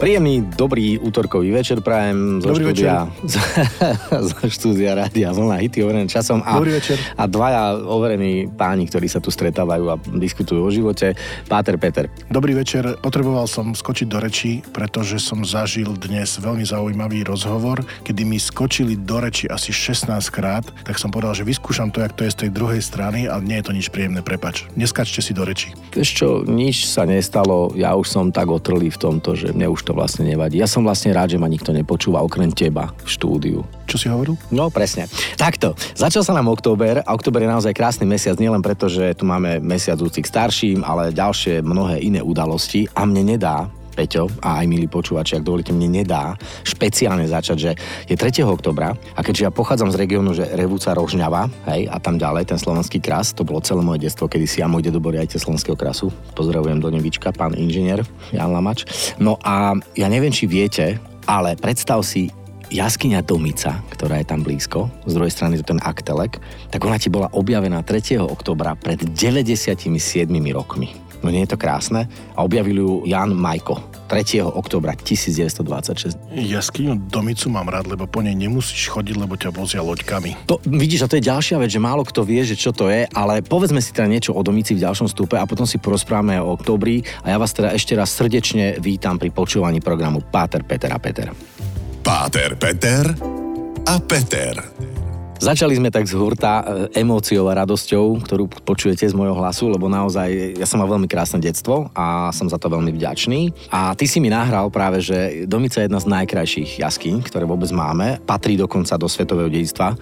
Príjemný, dobrý útorkový večer prajem zo Dobrý štúdia, zo štúdia Rádia Vlna Hity overené časom a, Dobrý večer. a dvaja overení páni, ktorí sa tu stretávajú a diskutujú o živote. Páter Peter. Dobrý večer. Potreboval som skočiť do reči, pretože som zažil dnes veľmi zaujímavý rozhovor, kedy mi skočili do reči asi 16 krát, tak som povedal, že vyskúšam to, jak to je z tej druhej strany, ale nie je to nič príjemné, prepač. Neskačte si do reči. Vieš čo, nič sa nestalo, ja už som tak otrlý v tomto, že mne už to vlastne nevadí. Ja som vlastne rád, že ma nikto nepočúva okrem teba v štúdiu. Čo si hovoril? No presne. Takto, začal sa nám október a október je naozaj krásny mesiac, nielen preto, že tu máme mesiac úcik starším, ale ďalšie mnohé iné udalosti a mne nedá Peťo a aj milí počúvači, ak dovolíte, mne nedá špeciálne začať, že je 3. oktobra a keďže ja pochádzam z regiónu, že Revúca Rožňava, hej, a tam ďalej, ten slovenský kras, to bolo celé moje detstvo, kedy si ja môj dedo bol riaditeľ slovenského krasu. Pozdravujem do Nevička, pán inžinier Jan Lamač. No a ja neviem, či viete, ale predstav si jaskyňa Domica, ktorá je tam blízko, z druhej strany to ten Aktelek, tak ona ti bola objavená 3. oktobra pred 97 rokmi. No nie je to krásne? A objavil ju Jan Majko 3. oktobra 1926. Jaskyňu Domicu mám rád, lebo po nej nemusíš chodiť, lebo ťa vozia loďkami. To, vidíš, a to je ďalšia vec, že málo kto vie, že čo to je, ale povedzme si teda niečo o Domici v ďalšom stupe a potom si porozprávame o oktobri a ja vás teda ešte raz srdečne vítam pri počúvaní programu Páter, Peter a Peter. Páter, Peter a Peter. Začali sme tak z hurta e, emóciou a radosťou, ktorú počujete z môjho hlasu, lebo naozaj ja som mal veľmi krásne detstvo a som za to veľmi vďačný. A ty si mi nahral práve, že Domica je jedna z najkrajších jaskyň, ktoré vôbec máme. Patrí dokonca do svetového dedictva.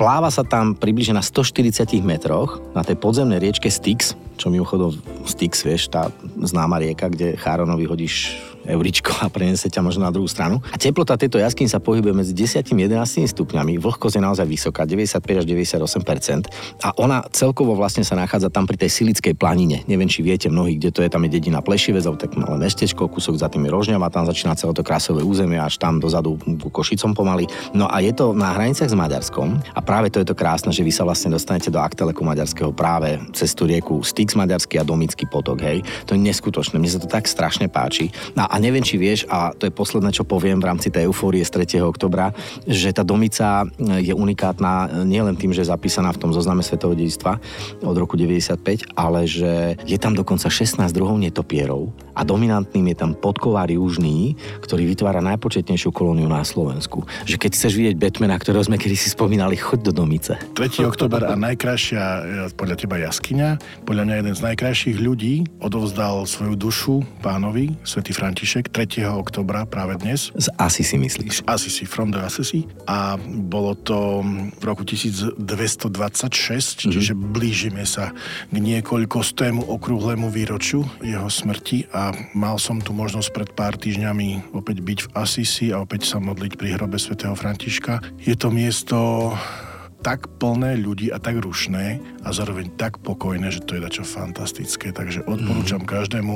Pláva sa tam približne na 140 metroch na tej podzemnej riečke Styx, čo mimochodom Styx, vieš, tá známa rieka, kde Cháronovi hodíš euričko a preniesie ťa možno na druhú stranu. A teplota tejto jaskyň sa pohybuje medzi 10 a 11 stupňami. Vlhkosť je naozaj vysoká, 95 až 98 A ona celkovo vlastne sa nachádza tam pri tej Silickej planine. Neviem, či viete mnohí, kde to je, tam je dedina Plešivecov, tak malé mestečko, kúsok za tým je Rožňava, tam začína celé to krásové územie až tam dozadu ku Košicom pomaly. No a je to na hraniciach s Maďarskom a práve to je to krásne, že vy sa vlastne dostanete do Akteleku maďarského práve cez tú rieku Styx maďarský a Domický potok, hej. To je neskutočné, mne sa to tak strašne páči. No a neviem, či vieš, a to je posledné, čo poviem v rámci tej eufórie z 3. oktobra, že tá domica je unikátna nielen tým, že je zapísaná v tom zozname svetového dedictva od roku 95, ale že je tam dokonca 16 druhov netopierov a dominantným je tam podkovár južný, ktorý vytvára najpočetnejšiu kolóniu na Slovensku. Že keď chceš vidieť Batmana, ktorého sme kedy si spomínali, choď do domice. 3. oktober a najkrajšia e, podľa teba jaskyňa, podľa mňa jeden z najkrajších ľudí odovzdal svoju dušu pánovi, svätý František, 3. oktobra práve dnes. Z asi si myslíš. Assisi, from the Assisi. A bolo to v roku 1226, mm-hmm. čiže blížime sa k niekoľko stému okrúhlemu výročiu jeho smrti a mal som tu možnosť pred pár týždňami opäť byť v Assisi a opäť sa modliť pri hrobe svätého Františka. Je to miesto tak plné ľudí a tak rušné a zároveň tak pokojné, že to je dačo fantastické. Takže odporúčam mm. každému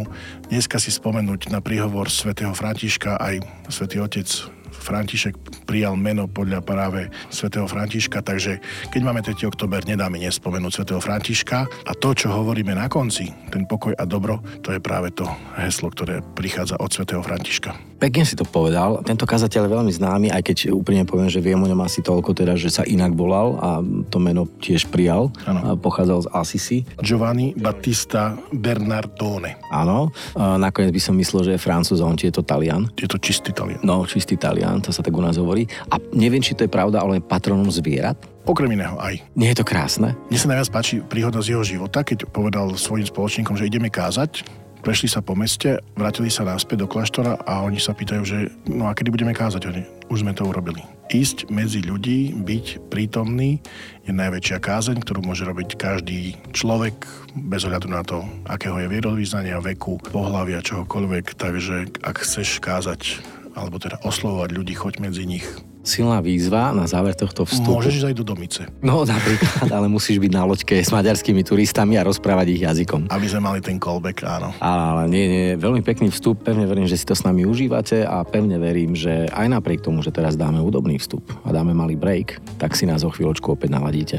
dneska si spomenúť na príhovor svätého Františka aj svätý Otec František prijal meno podľa práve svätého Františka, takže keď máme 3. oktober, nedáme nespomenúť svätého Františka a to, čo hovoríme na konci, ten pokoj a dobro, to je práve to heslo, ktoré prichádza od svätého Františka. Pekne si to povedal. Tento kazateľ je veľmi známy, aj keď úprimne poviem, že viem o ňom asi toľko, teda, že sa inak volal a to meno tiež prijal. A pochádzal z Assisi. Giovanni Battista Bernardone. Áno, nakoniec by som myslel, že je francúz on je to Talian. Je to čistý Talian. No, čistý Talian, to sa tak u nás hovorí. A neviem, či to je pravda, ale je patronom zvierat. Okrem iného aj. Nie je to krásne? Mne sa najviac páči príhoda z jeho života, keď povedal svojim spoločníkom, že ideme kázať prešli sa po meste, vrátili sa naspäť do kláštora a oni sa pýtajú, že no a kedy budeme kázať? Oni, už sme to urobili. Ísť medzi ľudí, byť prítomný je najväčšia kázeň, ktorú môže robiť každý človek bez ohľadu na to, akého je vierovýznania, veku, pohľavia, čohokoľvek. Takže ak chceš kázať alebo teda oslovovať ľudí, choď medzi nich. silná výzva na záver tohto vstupu. Môžeš aj do domice. No napríklad, ale musíš byť na loďke s maďarskými turistami a rozprávať ich jazykom. Aby sme mali ten callback, áno. Ale nie, nie, veľmi pekný vstup, pevne verím, že si to s nami užívate a pevne verím, že aj napriek tomu, že teraz dáme údobný vstup a dáme malý break, tak si nás o chvíľočku opäť naladíte.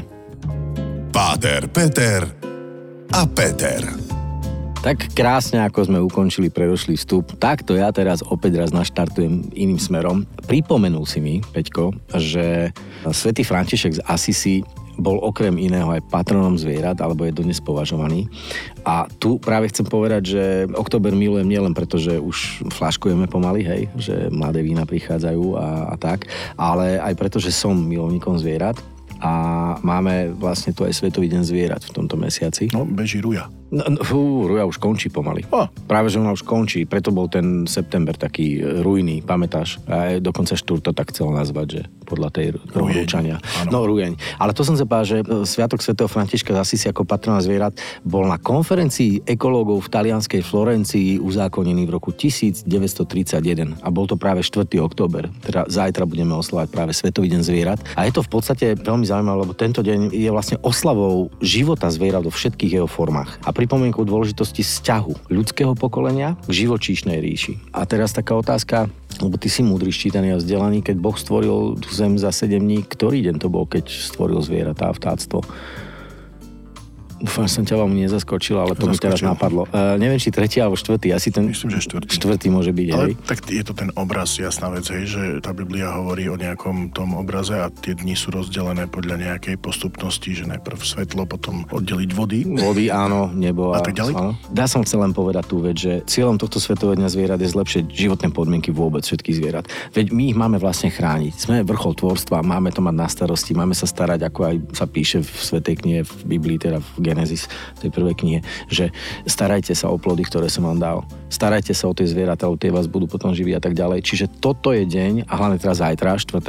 Páter, Peter a Peter. Tak krásne, ako sme ukončili predošlý vstup, takto ja teraz opäť raz naštartujem iným smerom. Pripomenul si mi, Peťko, že svätý František z Asisi bol okrem iného aj patronom zvierat, alebo je dodnes považovaný. A tu práve chcem povedať, že október milujem nielen preto, že už flaškujeme pomaly, hej, že mladé vína prichádzajú a, a tak, ale aj preto, že som milovníkom zvierat a máme vlastne tu aj Svetový deň zvierat v tomto mesiaci. No, beží ruja. No, no, fú, Ruja už končí pomaly. Oh. Práve, že ona už končí, preto bol ten september taký e, rujný, pamätáš? A dokonca Štúr to tak chcel nazvať, že podľa tej rúčania. No, rujeň. Ale to som sa že e, Sviatok svätého Františka z Asisi ako patrona zvierat bol na konferencii ekológov v talianskej Florencii uzákonený v roku 1931 a bol to práve 4. október. Teda zajtra budeme oslavať práve Svetový deň zvierat. A je to v podstate veľmi zaujímavé, lebo tento deň je vlastne oslavou života zvierat vo všetkých jeho formách. A pripomienkou dôležitosti vzťahu ľudského pokolenia k živočíšnej ríši. A teraz taká otázka, lebo ty si múdry, ščítaný a vzdelaný, keď Boh stvoril tú zem za 7 dní, ktorý deň to bol, keď stvoril zvieratá a vtáctvo? Dúfam, že som ťa vám nezaskočil, ale to Zaskočil. mi teraz napadlo. Uh, neviem, či tretí alebo štvrtý. Asi ten Myslím, že štvrtý. Štvrtý môže byť, ale hej? tak je to ten obraz, jasná vec, hej, že tá Biblia hovorí o nejakom tom obraze a tie dni sú rozdelené podľa nejakej postupnosti, že najprv svetlo, potom oddeliť vody. Vody, áno, nebo a, a tak ďalej. Áno. Dá som chcel len povedať tú vec, že cieľom tohto svetového dňa zvierat je zlepšiť životné podmienky vôbec všetkých zvierat. Veď my ich máme vlastne chrániť. Sme vrchol tvorstva, máme to mať na starosti, máme sa starať, ako aj sa píše v Svetej knihe, v Biblii, teda v Genesis, tej prvej knihe, že starajte sa o plody, ktoré som vám dal. Starajte sa o tie zvieratá, tie vás budú potom živiť a tak ďalej. Čiže toto je deň, a hlavne teraz zajtra, 4.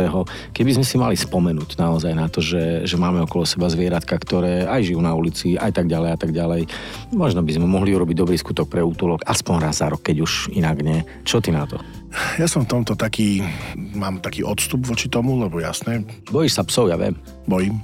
Keby sme si mali spomenúť naozaj na to, že, že máme okolo seba zvieratka, ktoré aj žijú na ulici, aj tak ďalej a tak ďalej. Možno by sme mohli urobiť dobrý skutok pre útulok, aspoň raz za rok, keď už inak nie. Čo ty na to? Ja som v tomto taký, mám taký odstup voči tomu, lebo jasné. Bojíš sa psov, ja viem. Bojím.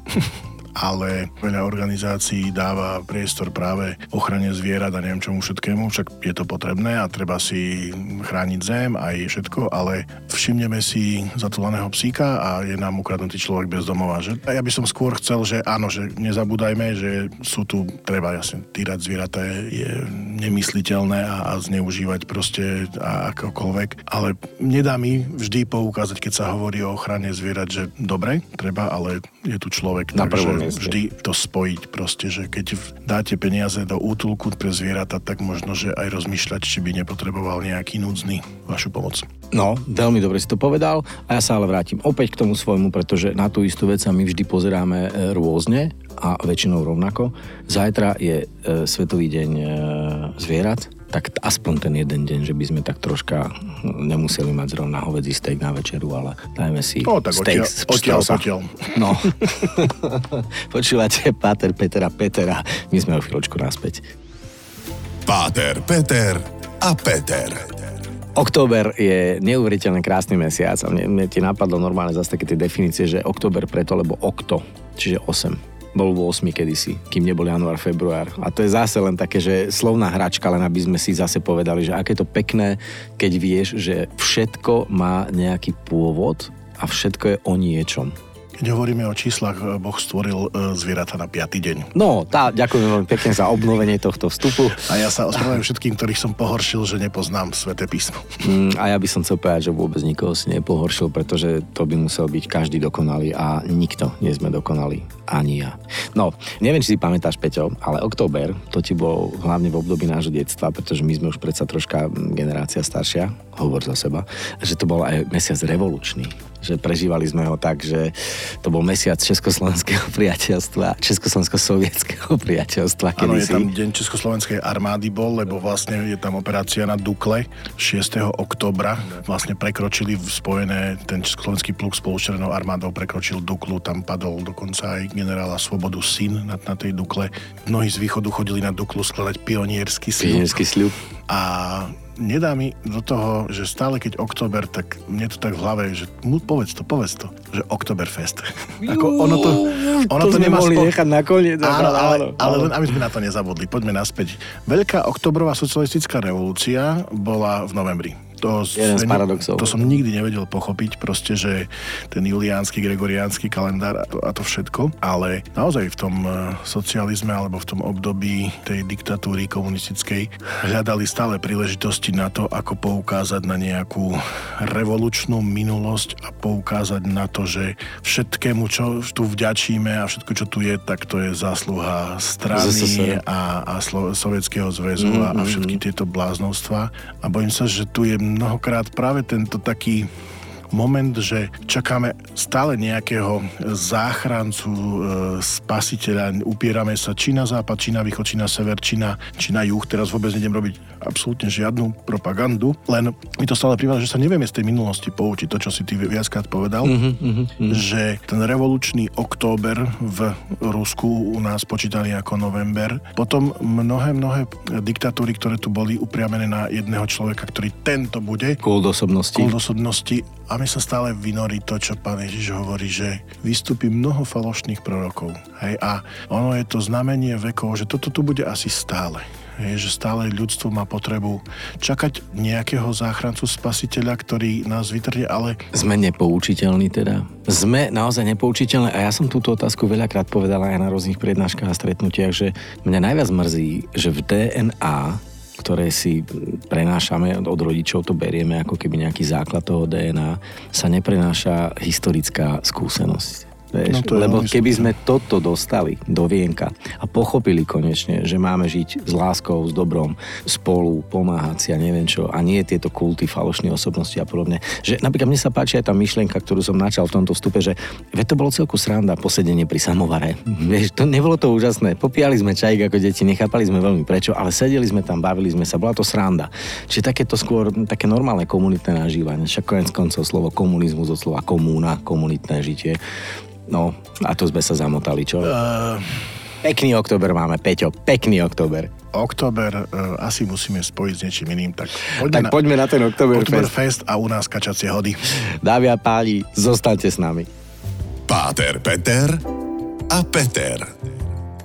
Ale veľa organizácií dáva priestor práve ochrane zvierat a neviem čomu všetkému, však je to potrebné a treba si chrániť zem aj všetko, ale všimneme si zatúlaného psíka a je nám ukradnutý človek bez domova. Že? A ja by som skôr chcel, že áno, že nezabúdajme, že sú tu, treba jasne, týrať zvieratá je nemysliteľné a, a zneužívať proste a akokoľvek, ale nedá mi vždy poukázať, keď sa hovorí o ochrane zvierat, že dobre, treba, ale je tu človek, Na takže mieste. vždy to spojiť proste, že keď dáte peniaze do útulku pre zvieratá, tak možno, že aj rozmýšľať, či by nepotreboval nejaký núdzny vašu pomoc. No, veľmi dobre si to povedal a ja sa ale vrátim opäť k tomu svojmu, pretože na tú istú vec sa my vždy pozeráme e, rôzne a väčšinou rovnako. Zajtra je e, Svetový deň e, zvierat, tak aspoň ten jeden deň, že by sme tak troška nemuseli mať zrovna hovedzí steak na večeru, ale dajme si o, tak steak z odtiaľ, odtiaľ. No. Počúvate Páter Petera Petera. My sme o chvíľočku naspäť. Páter Peter a Peter. Október je neuveriteľne krásny mesiac a mne, mne ti napadlo normálne zase také tie definície, že október preto, lebo okto, čiže 8 bol 8 kedysi, kým nebol január, február. A to je zase len také, že slovná hračka, len aby sme si zase povedali, že aké to pekné, keď vieš, že všetko má nejaký pôvod a všetko je o niečom. Keď hovoríme o číslach, eh, Boh stvoril eh, zvieratá na 5. deň. No, tá, ďakujem veľmi pekne za obnovenie tohto vstupu. A ja sa ospravedlňujem všetkým, ktorých som pohoršil, že nepoznám Sveté písmo. Mm, a ja by som chcel povedať, že vôbec nikoho si nepohoršil, pretože to by musel byť každý dokonalý a nikto nie sme dokonalí. Ani ja. No, neviem, či si pamätáš, Peťo, ale október, to ti bol hlavne v období nášho detstva, pretože my sme už predsa troška mm, generácia staršia, hovor za seba, že to bol aj mesiac revolučný že prežívali sme ho tak, že to bol mesiac Československého priateľstva, Československo-sovietského priateľstva. Áno, je tam deň Československej armády bol, lebo vlastne je tam operácia na Dukle 6. oktobra. Vlastne prekročili v spojené, ten Československý pluk spolu s Červenou armádou prekročil Duklu, tam padol dokonca aj generála Svobodu syn na, na tej Dukle. Mnohí z východu chodili na Duklu skladať pioniersky sľub. Pioniersky sľub. A nedá mi do toho, že stále keď október, tak mne to tak v hlave, že mu, povedz to, povedz to, že Oktoberfest. Ako ono to, ono to, to nemá mohli spo... nechať nakoniec. Áno, ale, ale, ale len aby sme na to nezabudli. Poďme naspäť. Veľká oktobrová socialistická revolúcia bola v novembri to, Jeden z paradoxov. To som nikdy nevedel pochopiť, proste, že ten juliánsky, gregoriánsky kalendár a to, a to všetko, ale naozaj v tom e, socializme alebo v tom období tej diktatúry komunistickej hľadali stále príležitosti na to, ako poukázať na nejakú revolučnú minulosť a poukázať na to, že všetkému, čo tu vďačíme a všetko, čo tu je, tak to je zásluha strany a, a Slo- Sovietskeho zväzu mm, a, a všetky mm. tieto bláznovstva. A bojím sa, že tu je mnohokrát práve tento taký moment, že čakáme stále nejakého záchrancu, e, spasiteľa, upierame sa či na západ, či na východ, či na sever, či na, či na juh. Teraz vôbec nejdem robiť absolútne žiadnu propagandu, len mi to stále privádza, že sa nevieme z tej minulosti poučiť. To, čo si ty viackrát povedal, mm-hmm, mm-hmm. že ten revolučný október v Rusku u nás počítali ako november. Potom mnohé, mnohé diktatúry, ktoré tu boli upriamené na jedného človeka, ktorý tento bude. Kult osobnosti. Kult osobnosti a mi sa stále vynorí to, čo pán Ježiš hovorí, že vystúpi mnoho falošných prorokov. Hej, a ono je to znamenie vekov, že toto tu bude asi stále. Hej, že stále ľudstvo má potrebu čakať nejakého záchrancu, spasiteľa, ktorý nás vytrne, ale... Sme nepoučiteľní teda? Sme naozaj nepoučiteľní a ja som túto otázku veľakrát povedala aj na rôznych prednáškach a stretnutiach, že mňa najviac mrzí, že v DNA ktoré si prenášame od rodičov, to berieme ako keby nejaký základ toho DNA, sa neprenáša historická skúsenosť. Vieš? No to Lebo keby sme toto dostali do vienka a pochopili konečne, že máme žiť s láskou, s dobrom, spolu, pomáhať si a neviem čo, a nie tieto kulty falošnej osobnosti a podobne. Že napríklad mne sa páči aj tá myšlienka, ktorú som načal v tomto vstupe, že veď to bolo celku sranda posedenie pri samovare. Vieš, to nebolo to úžasné. Popíjali sme čajík ako deti, nechápali sme veľmi prečo, ale sedeli sme tam, bavili sme sa, bola to sranda. Čiže takéto skôr také normálne komunitné nažívanie. Však konec koncov slovo komunizmus od slova komúna, komunitné žitie No, a to sme sa zamotali, čo? Uh... Pekný október máme, Peťo, pekný október. Október uh, asi musíme spojiť s niečím iným, tak poďme, tak na, poďme na ten Oktober, fest a u nás kačacie hody. Dávi a páli, zostaňte s nami. Páter Peter a Peter.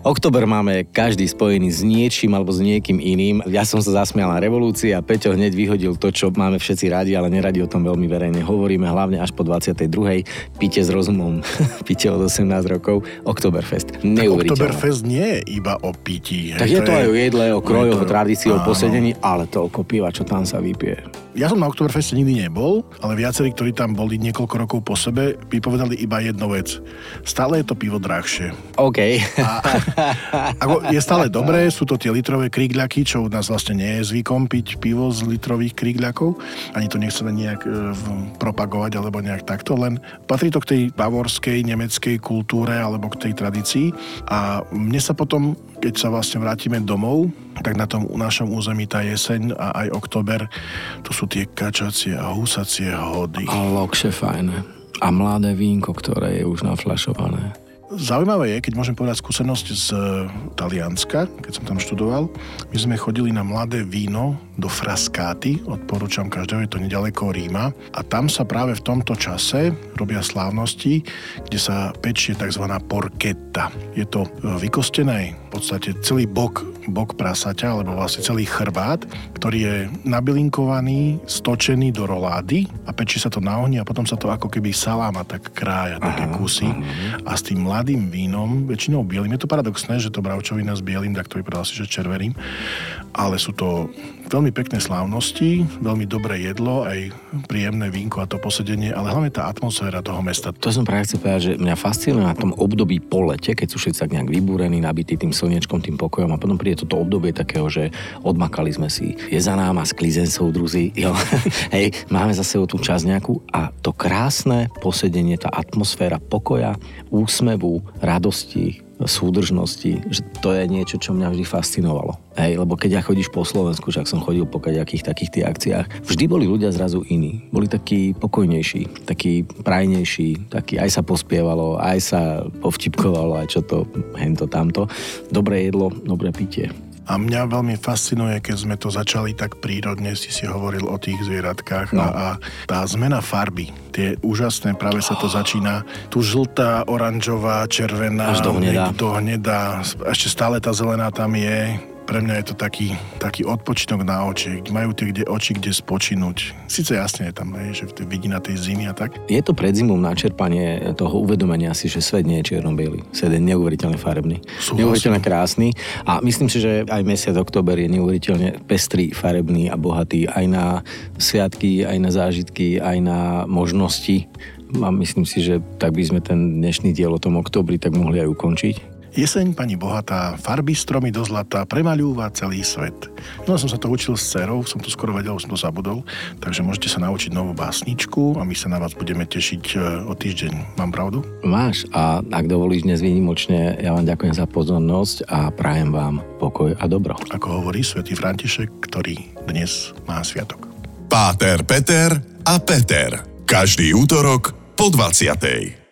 Oktober máme každý spojený s niečím alebo s niekým iným. Ja som sa zasmial na revolúcii a Peťo hneď vyhodil to, čo máme všetci radi, ale neradi o tom veľmi verejne hovoríme, hlavne až po 22. Pite s rozumom, pite od 18 rokov, Oktoberfest. Oktoberfest nie je iba o pití. Tak je to, je... aj o jedle, o krojoch, o tradícii, o posedení, ale toľko piva, čo tam sa vypije. Ja som na Oktoberfeste nikdy nebol, ale viacerí, ktorí tam boli niekoľko rokov po sebe, by povedali iba jednu vec. Stále je to pivo drahšie. OK. A, Ako je stále dobré, sú to tie litrové krígľaky, čo u nás vlastne nie je zvykom piť pivo z litrových krígľakov. Ani to nechceme nejak e, propagovať alebo nejak takto, len patrí to k tej bavorskej, nemeckej kultúre alebo k tej tradícii. A mne sa potom, keď sa vlastne vrátime domov, tak na tom našom území tá jeseň a aj oktober, to sú tie kačacie a husacie hody. A lokše fajné. A mladé vínko, ktoré je už naflašované. Zaujímavé je, keď môžem povedať skúsenosť z Talianska, keď som tam študoval. My sme chodili na mladé víno do Fraskáty, odporúčam každého, je to nedaleko Ríma. A tam sa práve v tomto čase robia slávnosti, kde sa pečie tzv. porketta. Je to vykostené v podstate celý bok, bok prasaťa, alebo vlastne celý chrbát, ktorý je nabilinkovaný, stočený do rolády a pečí sa to na ohni a potom sa to ako keby saláma tak krája, také kusy. A s tým mladým vínom, väčšinou bielým. Je to paradoxné, že to bravčovina s bielým, tak to vypadá si, že červeným. Ale sú to veľmi pekné slávnosti, veľmi dobré jedlo, aj príjemné vínko a to posedenie, ale hlavne tá atmosféra toho mesta. To som práve chcel povedať, že mňa fascinuje na tom období po lete, keď sú všetci tak nejak vybúrení, nabití tým slnečkom, tým pokojom a potom príde toto obdobie takého, že odmakali sme si. Je za náma sklizen druzy, jo. Hej, máme za sebou tú časť nejakú a to krásne posedenie, tá atmosféra pokoja, úsmevu, úsmevu, radosti, súdržnosti, že to je niečo, čo mňa vždy fascinovalo. Hej, lebo keď ja chodíš po Slovensku, však som chodil po nejakých takých tých akciách, vždy boli ľudia zrazu iní. Boli takí pokojnejší, takí prajnejší, takí aj sa pospievalo, aj sa povtipkovalo, aj čo to, hento, tamto. Dobré jedlo, dobré pitie. A mňa veľmi fascinuje, keď sme to začali tak prírodne, si si hovoril o tých zvieratkách no. a, a tá zmena farby, tie úžasné, práve sa to začína, tu žltá, oranžová, červená, Až do hnedá. do hnedá, ešte stále tá zelená tam je, pre mňa je to taký, taký odpočinok na oči. Majú tie kde oči, kde spočinúť. Sice jasne je tam, hej, že vidí na tej zimy a tak. Je to pred zimou načerpanie toho uvedomenia si, že svet nie je čierno Svet je neuveriteľne farebný. Súhlasím. Neuveriteľne krásny. A myslím si, že aj mesiac október je neuveriteľne pestrý, farebný a bohatý aj na sviatky, aj na zážitky, aj na možnosti. A myslím si, že tak by sme ten dnešný diel o tom oktobri tak mohli aj ukončiť. Jeseň, pani bohatá, farby stromy do zlata, premaľúva celý svet. No ja som sa to učil s dcerou, som to skoro vedel, som to zabudol, takže môžete sa naučiť novú básničku a my sa na vás budeme tešiť e, o týždeň. Mám pravdu? Máš a ak dovolíš dnes výnimočne, ja vám ďakujem za pozornosť a prajem vám pokoj a dobro. Ako hovorí svätý František, ktorý dnes má sviatok. Páter, Peter a Peter. Každý útorok po 20.